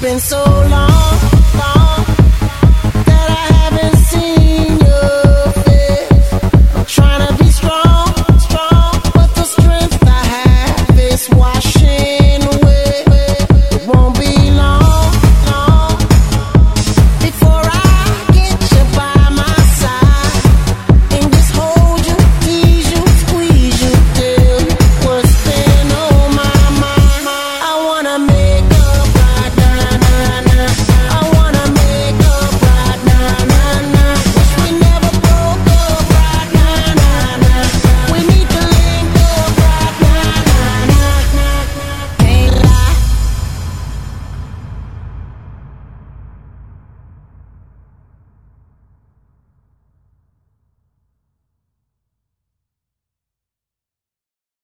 been so long, long that I haven't seen your face. I'm trying to be strong, strong, but the strength I have is washed.